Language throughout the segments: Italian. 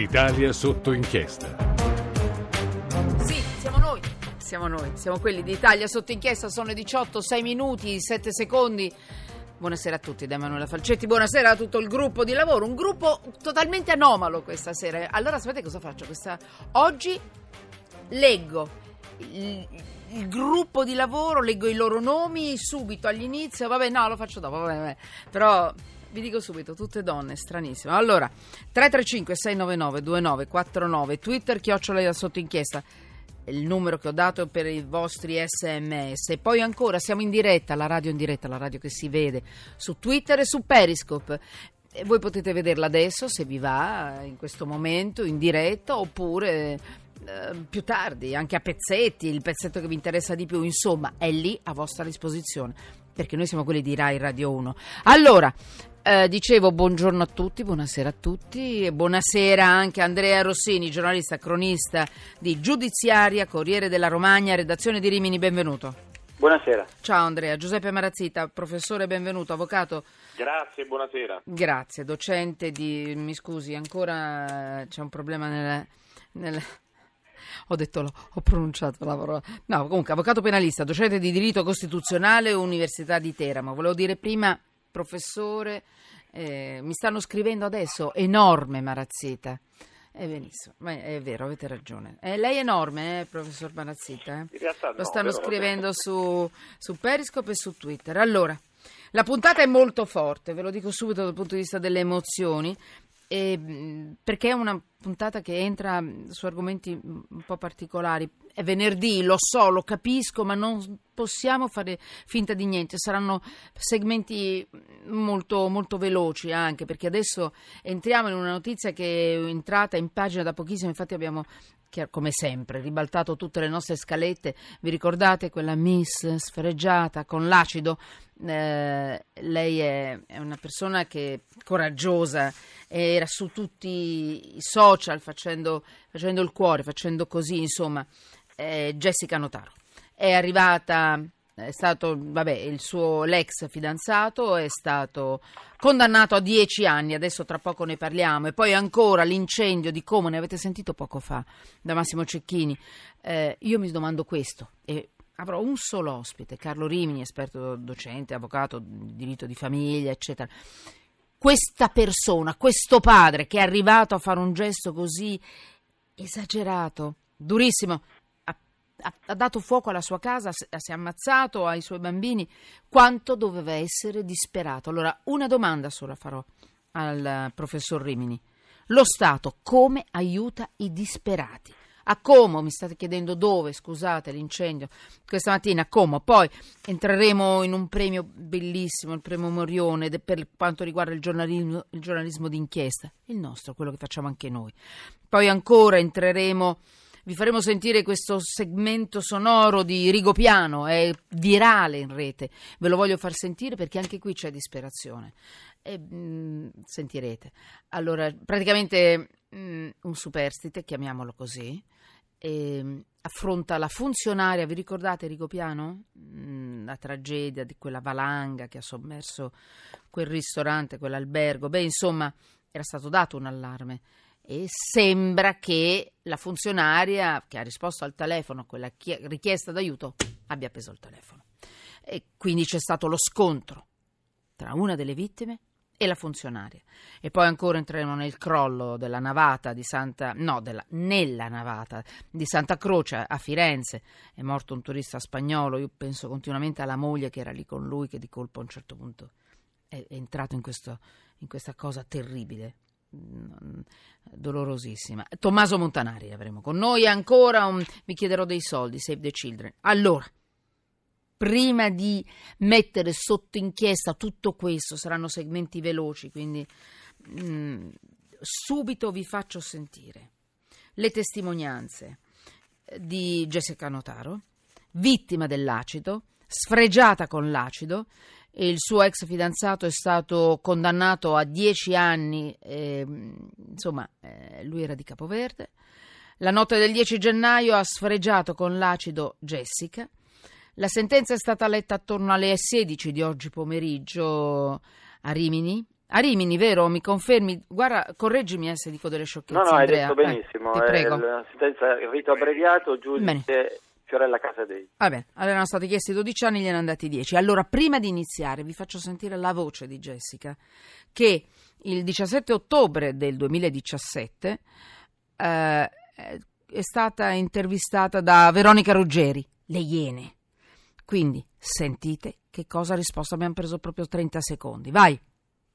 L'Italia sotto inchiesta. Sì, siamo noi. Siamo noi, siamo quelli d'Italia sotto inchiesta, sono 18, 6 minuti, 7 secondi. Buonasera a tutti da Emanuela Falcetti, buonasera a tutto il gruppo di lavoro, un gruppo totalmente anomalo questa sera. Allora sapete cosa faccio? Questa... Oggi leggo il, il gruppo di lavoro, leggo i loro nomi subito all'inizio, vabbè no lo faccio dopo, vabbè, vabbè. però vi dico subito, tutte donne, stranissime. Allora, 335 699 2949, Twitter, chiocciola sotto inchiesta il numero che ho dato per i vostri sms. E poi ancora siamo in diretta, la radio in diretta, la radio che si vede su Twitter e su Periscope. E voi potete vederla adesso se vi va in questo momento in diretta oppure eh, più tardi, anche a pezzetti, il pezzetto che vi interessa di più, insomma, è lì a vostra disposizione, perché noi siamo quelli di Rai Radio 1. Allora, eh, dicevo buongiorno a tutti, buonasera a tutti e buonasera anche a Andrea Rossini, giornalista, cronista di Giudiziaria, Corriere della Romagna, redazione di Rimini, benvenuto. Buonasera. Ciao Andrea, Giuseppe Marazzita, professore, benvenuto, avvocato. Grazie, buonasera. Grazie, docente di... mi scusi, ancora c'è un problema nel... nel ho detto, ho pronunciato la parola. No, comunque, avvocato penalista, docente di diritto costituzionale, Università di Teramo. Volevo dire prima professore, eh, mi stanno scrivendo adesso, enorme Marazzita. È benissimo, ma è vero, avete ragione. Eh, lei è enorme, eh, professor Marazzita. Eh? Lo no, stanno scrivendo su, su Periscope e su Twitter. Allora, la puntata è molto forte, ve lo dico subito dal punto di vista delle emozioni, eh, perché è una puntata che entra su argomenti un po' particolari. È venerdì, lo so, lo capisco, ma non possiamo fare finta di niente. Saranno segmenti molto, molto veloci anche, perché adesso entriamo in una notizia che è entrata in pagina da pochissimo, infatti abbiamo come sempre, ribaltato tutte le nostre scalette. Vi ricordate quella Miss sfregiata con l'acido? Eh, lei è, è, una persona che coraggiosa, era su tutti i social facendo, facendo il cuore, facendo così, insomma, eh, Jessica Notaro. È arrivata è stato, vabbè, il suo l'ex fidanzato è stato condannato a dieci anni, adesso tra poco ne parliamo, e poi ancora l'incendio di Como, ne avete sentito poco fa da Massimo Cecchini. Eh, io mi domando questo, e avrò un solo ospite, Carlo Rimini, esperto docente, avvocato, diritto di famiglia, eccetera. Questa persona, questo padre che è arrivato a fare un gesto così esagerato, durissimo, ha, dato fuoco alla sua casa, si è ammazzato ai suoi bambini, quanto doveva essere disperato. Allora, una domanda sola farò al professor Rimini. Lo Stato come aiuta i disperati? A Como, mi state chiedendo dove, scusate l'incendio, questa mattina a Como, poi entreremo in un premio bellissimo, il premio Morione per quanto riguarda il giornalismo, il giornalismo d'inchiesta, il nostro, quello che facciamo anche noi. Poi ancora entreremo vi faremo sentire questo segmento sonoro di Rigopiano, è virale in rete. Ve lo voglio far sentire perché anche qui c'è disperazione. E, mh, mm, sentirete. Allora, praticamente mh, mm, un superstite, chiamiamolo così, e, mm, affronta la funzionaria, vi ricordate Rigopiano? Mh, la tragedia di quella valanga che ha sommerso quel ristorante, quell'albergo. Beh, insomma, era stato dato un allarme e sembra che la funzionaria che ha risposto al telefono a quella richiesta d'aiuto abbia preso il telefono. E quindi c'è stato lo scontro tra una delle vittime e la funzionaria. E poi ancora entreremo nel crollo della navata di Santa no, della, nella navata di Santa Croce a Firenze. È morto un turista spagnolo, io penso continuamente alla moglie che era lì con lui che di colpo a un certo punto è, è entrato in, questo, in questa cosa terribile dolorosissima. Tommaso Montanari avremo con noi ancora. Un, vi chiederò dei soldi, Save the Children. Allora, prima di mettere sotto inchiesta tutto questo, saranno segmenti veloci, quindi mh, mm, subito vi faccio sentire le testimonianze di Jessica Notaro, vittima dell'acido, sfregiata con l'acido il suo ex fidanzato è stato condannato a dieci anni, eh, insomma, eh, lui era di Capoverde. La notte del 10 gennaio ha sfregiato con l'acido Jessica. La sentenza è stata letta attorno alle 16 di oggi pomeriggio a Rimini, A Rimini, vero? Mi confermi? Guarda, correggimi eh, se dico delle sciocchezze. No, no, hai Andrea. detto benissimo. Eh, ti È prego. la sentenza il rito abbreviato, giudice Fiorella Casadei. Va bene, allora erano stati chiesti 12 anni, gliene hanno dati 10. Allora, prima di iniziare, vi faccio sentire la voce di Jessica, che il 17 ottobre del 2017 eh, è stata intervistata da Veronica Ruggeri, Le Iene. Quindi, sentite che cosa ha risposto. Abbiamo preso proprio 30 secondi. Vai.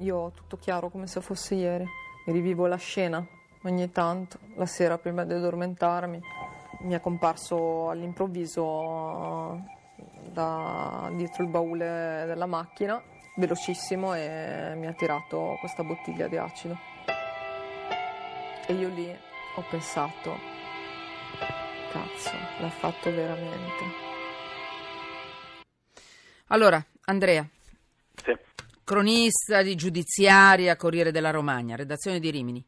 Io ho tutto chiaro come se fosse ieri. Rivivo la scena ogni tanto, la sera prima di addormentarmi. Mi è comparso all'improvviso da dietro il baule della macchina, velocissimo, e mi ha tirato questa bottiglia di acido. E io lì ho pensato, cazzo, l'ha fatto veramente. Allora, Andrea, Sì. cronista di giudiziaria, Corriere della Romagna, redazione di Rimini.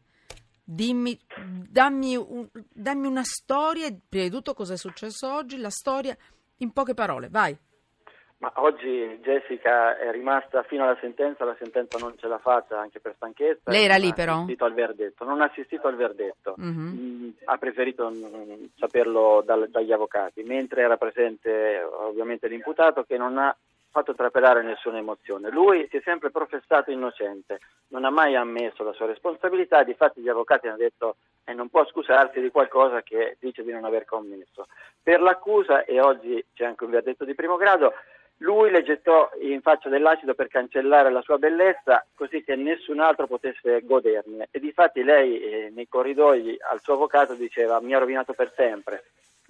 Dimmi, dammi, un- dammi una storia, prima di tutto cosa è successo oggi, la storia in poche parole, vai. Ma oggi Jessica è rimasta fino alla sentenza, la sentenza non ce l'ha fatta anche per stanchezza. Lei era lì però? assistito al verdetto. Non ha assistito al verdetto. Mhm. Mm, ha preferito saperlo dal- dagli avvocati, mentre era presente ovviamente l'imputato che non ha fatto trapelare nessuna emozione. Lui si è sempre professato innocente, non ha mai ammesso la sua responsabilità, difatti gli avvocati hanno detto che non può scusarsi di qualcosa che dice di non aver commesso. Per l'accusa, e oggi c'è anche un verdetto di primo grado, lui le gettò in faccia dell'acido per cancellare la sua bellezza così che nessun altro potesse goderne. E difatti lei eh, nei corridoi al suo avvocato diceva mi ha rovinato per sempre.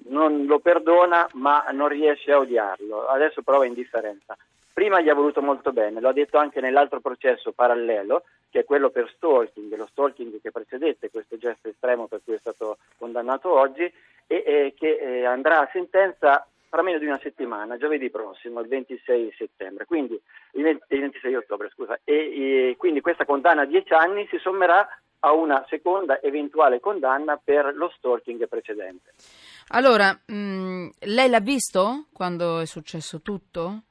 Non lo perdona ma non riesce a odiarlo. Adesso prova indifferenza. Prima gli ha voluto molto bene, lo ha detto anche nell'altro processo parallelo, che è quello per stalking, lo stalking che precedette questo gesto estremo per cui è stato condannato oggi e, e che eh, andrà a sentenza tra meno di una settimana, giovedì prossimo, il 26 settembre, quindi il 20 il 26 ottobre, scusa, e, e quindi questa condanna a 10 anni si sommerà a una seconda eventuale condanna per lo stalking precedente. Allora, mh, lei l'ha visto quando è successo tutto?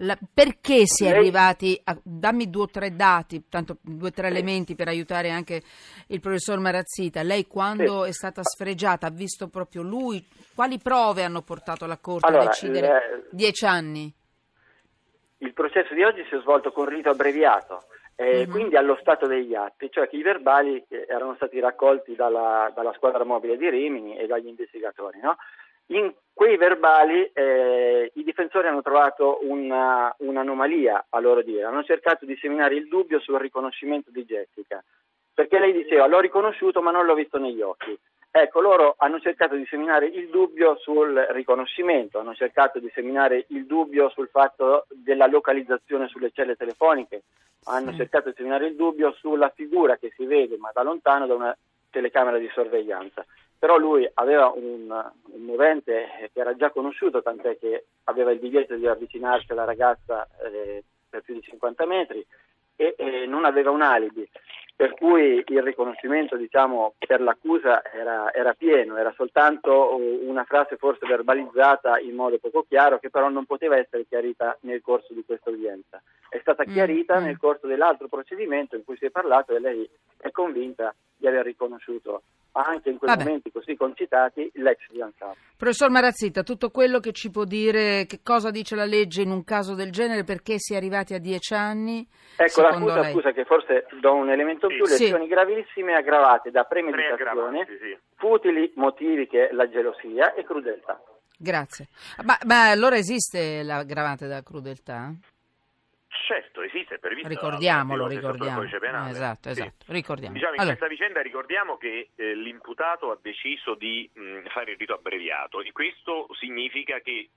La- perché si è Lei- arrivati a... Dammi due o tre dati, tanto due o tre elementi per aiutare anche il professor Marazzita. Lei quando Sì. è stata sfregiata ha visto proprio lui? Quali prove hanno portato la Corte a Allora, decidere il- dieci anni? Il processo di oggi si è svolto con rito abbreviato, eh, Mhm. quindi allo stato degli atti, cioè che i verbali eh, erano stati raccolti dalla, dalla squadra mobile di Rimini e dagli investigatori. no? In quei verbali eh, i difensori hanno trovato una- un'anomalia, a loro dire, hanno cercato di seminare il dubbio sul riconoscimento di Jessica, perché lei diceva l'ho riconosciuto ma non l'ho visto negli occhi. Ecco, loro hanno cercato di seminare il dubbio sul riconoscimento, hanno cercato di seminare il dubbio sul fatto della localizzazione sulle celle telefoniche, hanno Sì. cercato di seminare il dubbio sulla figura che si vede ma da lontano da una telecamera di sorveglianza. Però lui aveva un, un movente eh, che era già conosciuto, tant'è che aveva il divieto di avvicinarsi alla ragazza eh, per più di 50 metri e, e non aveva un alibi, per cui il riconoscimento diciamo, per l'accusa era, era pieno, era soltanto una frase forse verbalizzata in modo poco chiaro che però non poteva essere chiarita nel corso di questa udienza. È stata Mm, chiarita mm. nel corso dell'altro procedimento in cui si è parlato e lei è convinta di aver riconosciuto anche in quei Vabbè. momenti così concitati l'ex fidanzato. Professor Marazzita, tutto quello che ci può dire, che cosa dice la legge in un caso del genere, perché si è arrivati a dieci anni? Ecco la scusa, lei? scusa che forse do un elemento in più, Sì. lesioni gravissime aggravate da premeditazione, sì. futili motivi che è la gelosia e crudeltà. Grazie. Ma, ma allora esiste l'aggravante della crudeltà? Certo, esiste, è previsto Ricordiamolo, dall'articolo 68 del ricordiamo. codice penale. Eh, esatto, Sì. esatto, ricordiamo. Diciamo, in Allora, questa vicenda ricordiamo che eh, l'imputato ha deciso di mh, fare il rito abbreviato e questo significa che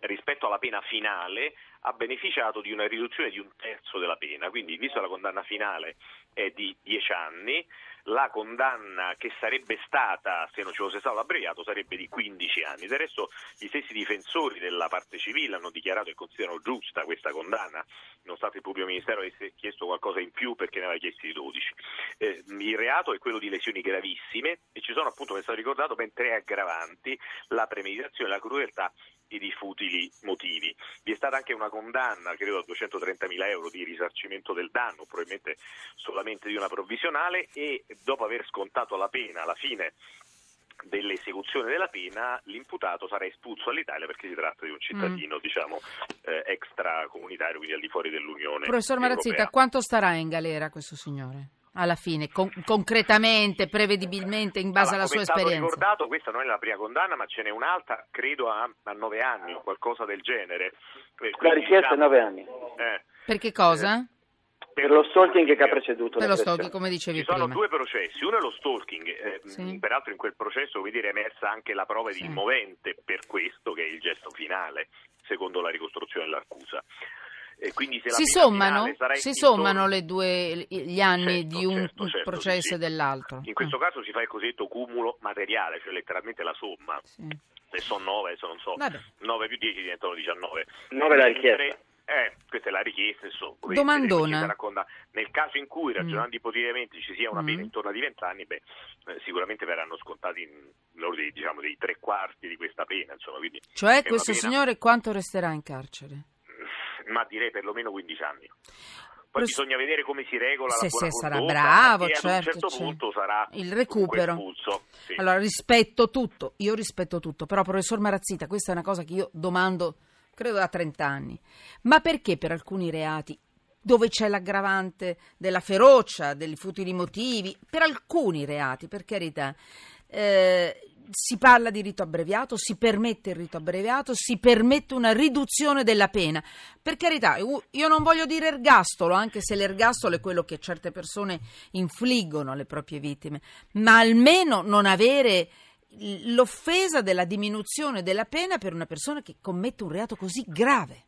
rispetto alla pena finale ha beneficiato di una riduzione di un terzo della pena, quindi visto la condanna finale è di 10 anni, la condanna che sarebbe stata se non ci fosse stato l'abbreviato sarebbe di 15 anni. Del resto gli stessi difensori della parte civile hanno dichiarato che considerano giusta questa condanna, nonostante il pubblico ministero avesse chiesto qualcosa in più perché ne aveva chiesti 12. Eh, il reato è quello di lesioni gravissime e ci sono appunto, come è stato ricordato, ben tre aggravanti, la premeditazione, la crudeltà e di futili motivi. Vi è stata anche una condanna, credo a 230.000 euro di risarcimento del danno, probabilmente solamente di una provvisionale e dopo aver scontato la pena alla fine dell'esecuzione della pena l'imputato sarà espulso all'Italia perché si tratta di un cittadino mm. diciamo eh, extracomunitario quindi al di fuori dell'Unione Professor Marazzita, quanto starà in galera questo signore? Alla fine, con- concretamente, prevedibilmente, in base allora, alla sua esperienza? Come ricordato, questa non è la prima condanna, ma ce n'è un'altra, credo a, a nove anni o qualcosa del genere. Eh, quindi, la richiesta è diciamo, nove anni. Eh, per che cosa? Eh, per lo stalking che ha preceduto per lo stalking, come dicevi Ci prima. sono due processi, uno è lo stalking, eh, sì. peraltro in quel processo dire, è emersa anche la prova sì. di immovente per questo che è il gesto finale, secondo la ricostruzione dell'accusa. Si sommano, si sommano le due, gli anni certo, di un certo, certo, processo sì, e dell'altro. In questo ah. caso si fa il cosiddetto cumulo materiale, cioè letteralmente la somma. Se sono 9, adesso non so, Vabbè. 9 più 10 diventano 19. 9 la richiesta. Eh, questa è la richiesta. Insomma, Domandona. Nel caso in cui, ragionando mm. ipoteticamente, ci sia una pena mm. intorno a 20 anni, beh, eh, sicuramente verranno scontati l'ordine diciamo, dei tre quarti di questa pena. Insomma, cioè questo pena... signore quanto resterà in carcere? Ma direi perlomeno 15 anni. Poi Lo... bisogna vedere come si regola se, la buona se sarà bravo, certo, ad un certo, certo. punto sarà il recupero. Sì. Allora, rispetto tutto, io rispetto tutto, però professor Marazzita, questa è una cosa che io domando credo da 30 anni. Ma perché per alcuni reati dove c'è l'aggravante della ferocia, dei futili motivi, per alcuni reati, per carità, eh, si parla di rito abbreviato, si permette il rito abbreviato, si permette una riduzione della pena. Per carità, io non voglio dire ergastolo, anche se l'ergastolo è quello che certe persone infliggono alle proprie vittime, ma almeno non avere l'offesa della diminuzione della pena per una persona che commette un reato così grave.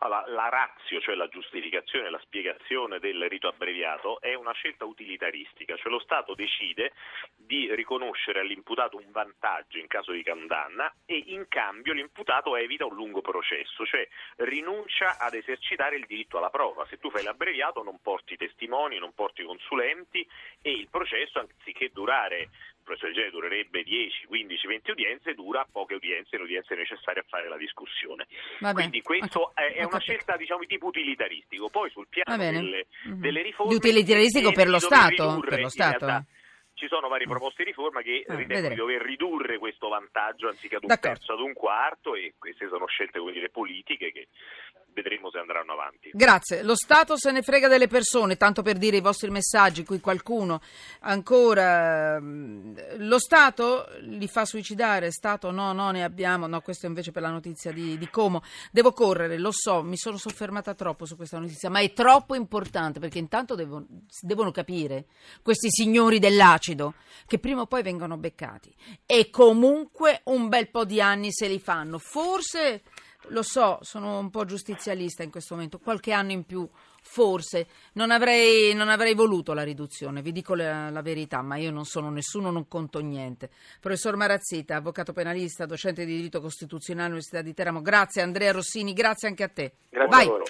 Allora, la razio, cioè la giustificazione, la spiegazione del rito abbreviato è una scelta utilitaristica, cioè lo Stato decide di riconoscere all'imputato un vantaggio in caso di condanna e in cambio l'imputato evita un lungo processo, cioè rinuncia ad esercitare il diritto alla prova. Se tu fai l'abbreviato non porti testimoni, non porti consulenti e il processo anziché durare processo del genere durerebbe 10, 15, 20 udienze, dura poche udienze, le udienze necessarie a fare la discussione. Vabbè, Quindi questo okay, è, una scelta diciamo di tipo utilitaristico. Poi sul piano delle, mm-hmm. delle, riforme... Di utilitaristico per lo Stato? Per lo Stato? Realtà, ci sono varie proposte di riforma che ah, ritengono di dover ridurre questo vantaggio anziché ad un D'accordo. terzo ad un quarto e queste sono scelte dire, politiche che vedremo se andranno avanti. Grazie. Lo Stato se ne frega delle persone, tanto per dire i vostri messaggi, qui qualcuno ancora... Mm, lo Stato li fa suicidare, Stato no, no, ne abbiamo, no, questo invece per la notizia di, di Como. Devo correre, lo so, mi sono soffermata troppo su questa notizia, ma è troppo importante perché intanto devono, devono capire questi signori dell'acido che prima o poi vengono beccati e comunque un bel po' di anni se li fanno. Forse lo so, sono un po' giustizialista in questo momento, qualche anno in più forse, non avrei, non avrei voluto la riduzione, vi dico la, la, verità, ma io non sono nessuno, non conto niente. Professor Marazzita, avvocato penalista, docente di diritto costituzionale all'Università di Teramo, grazie Andrea Rossini, grazie anche a te. Grazie Vai. a loro.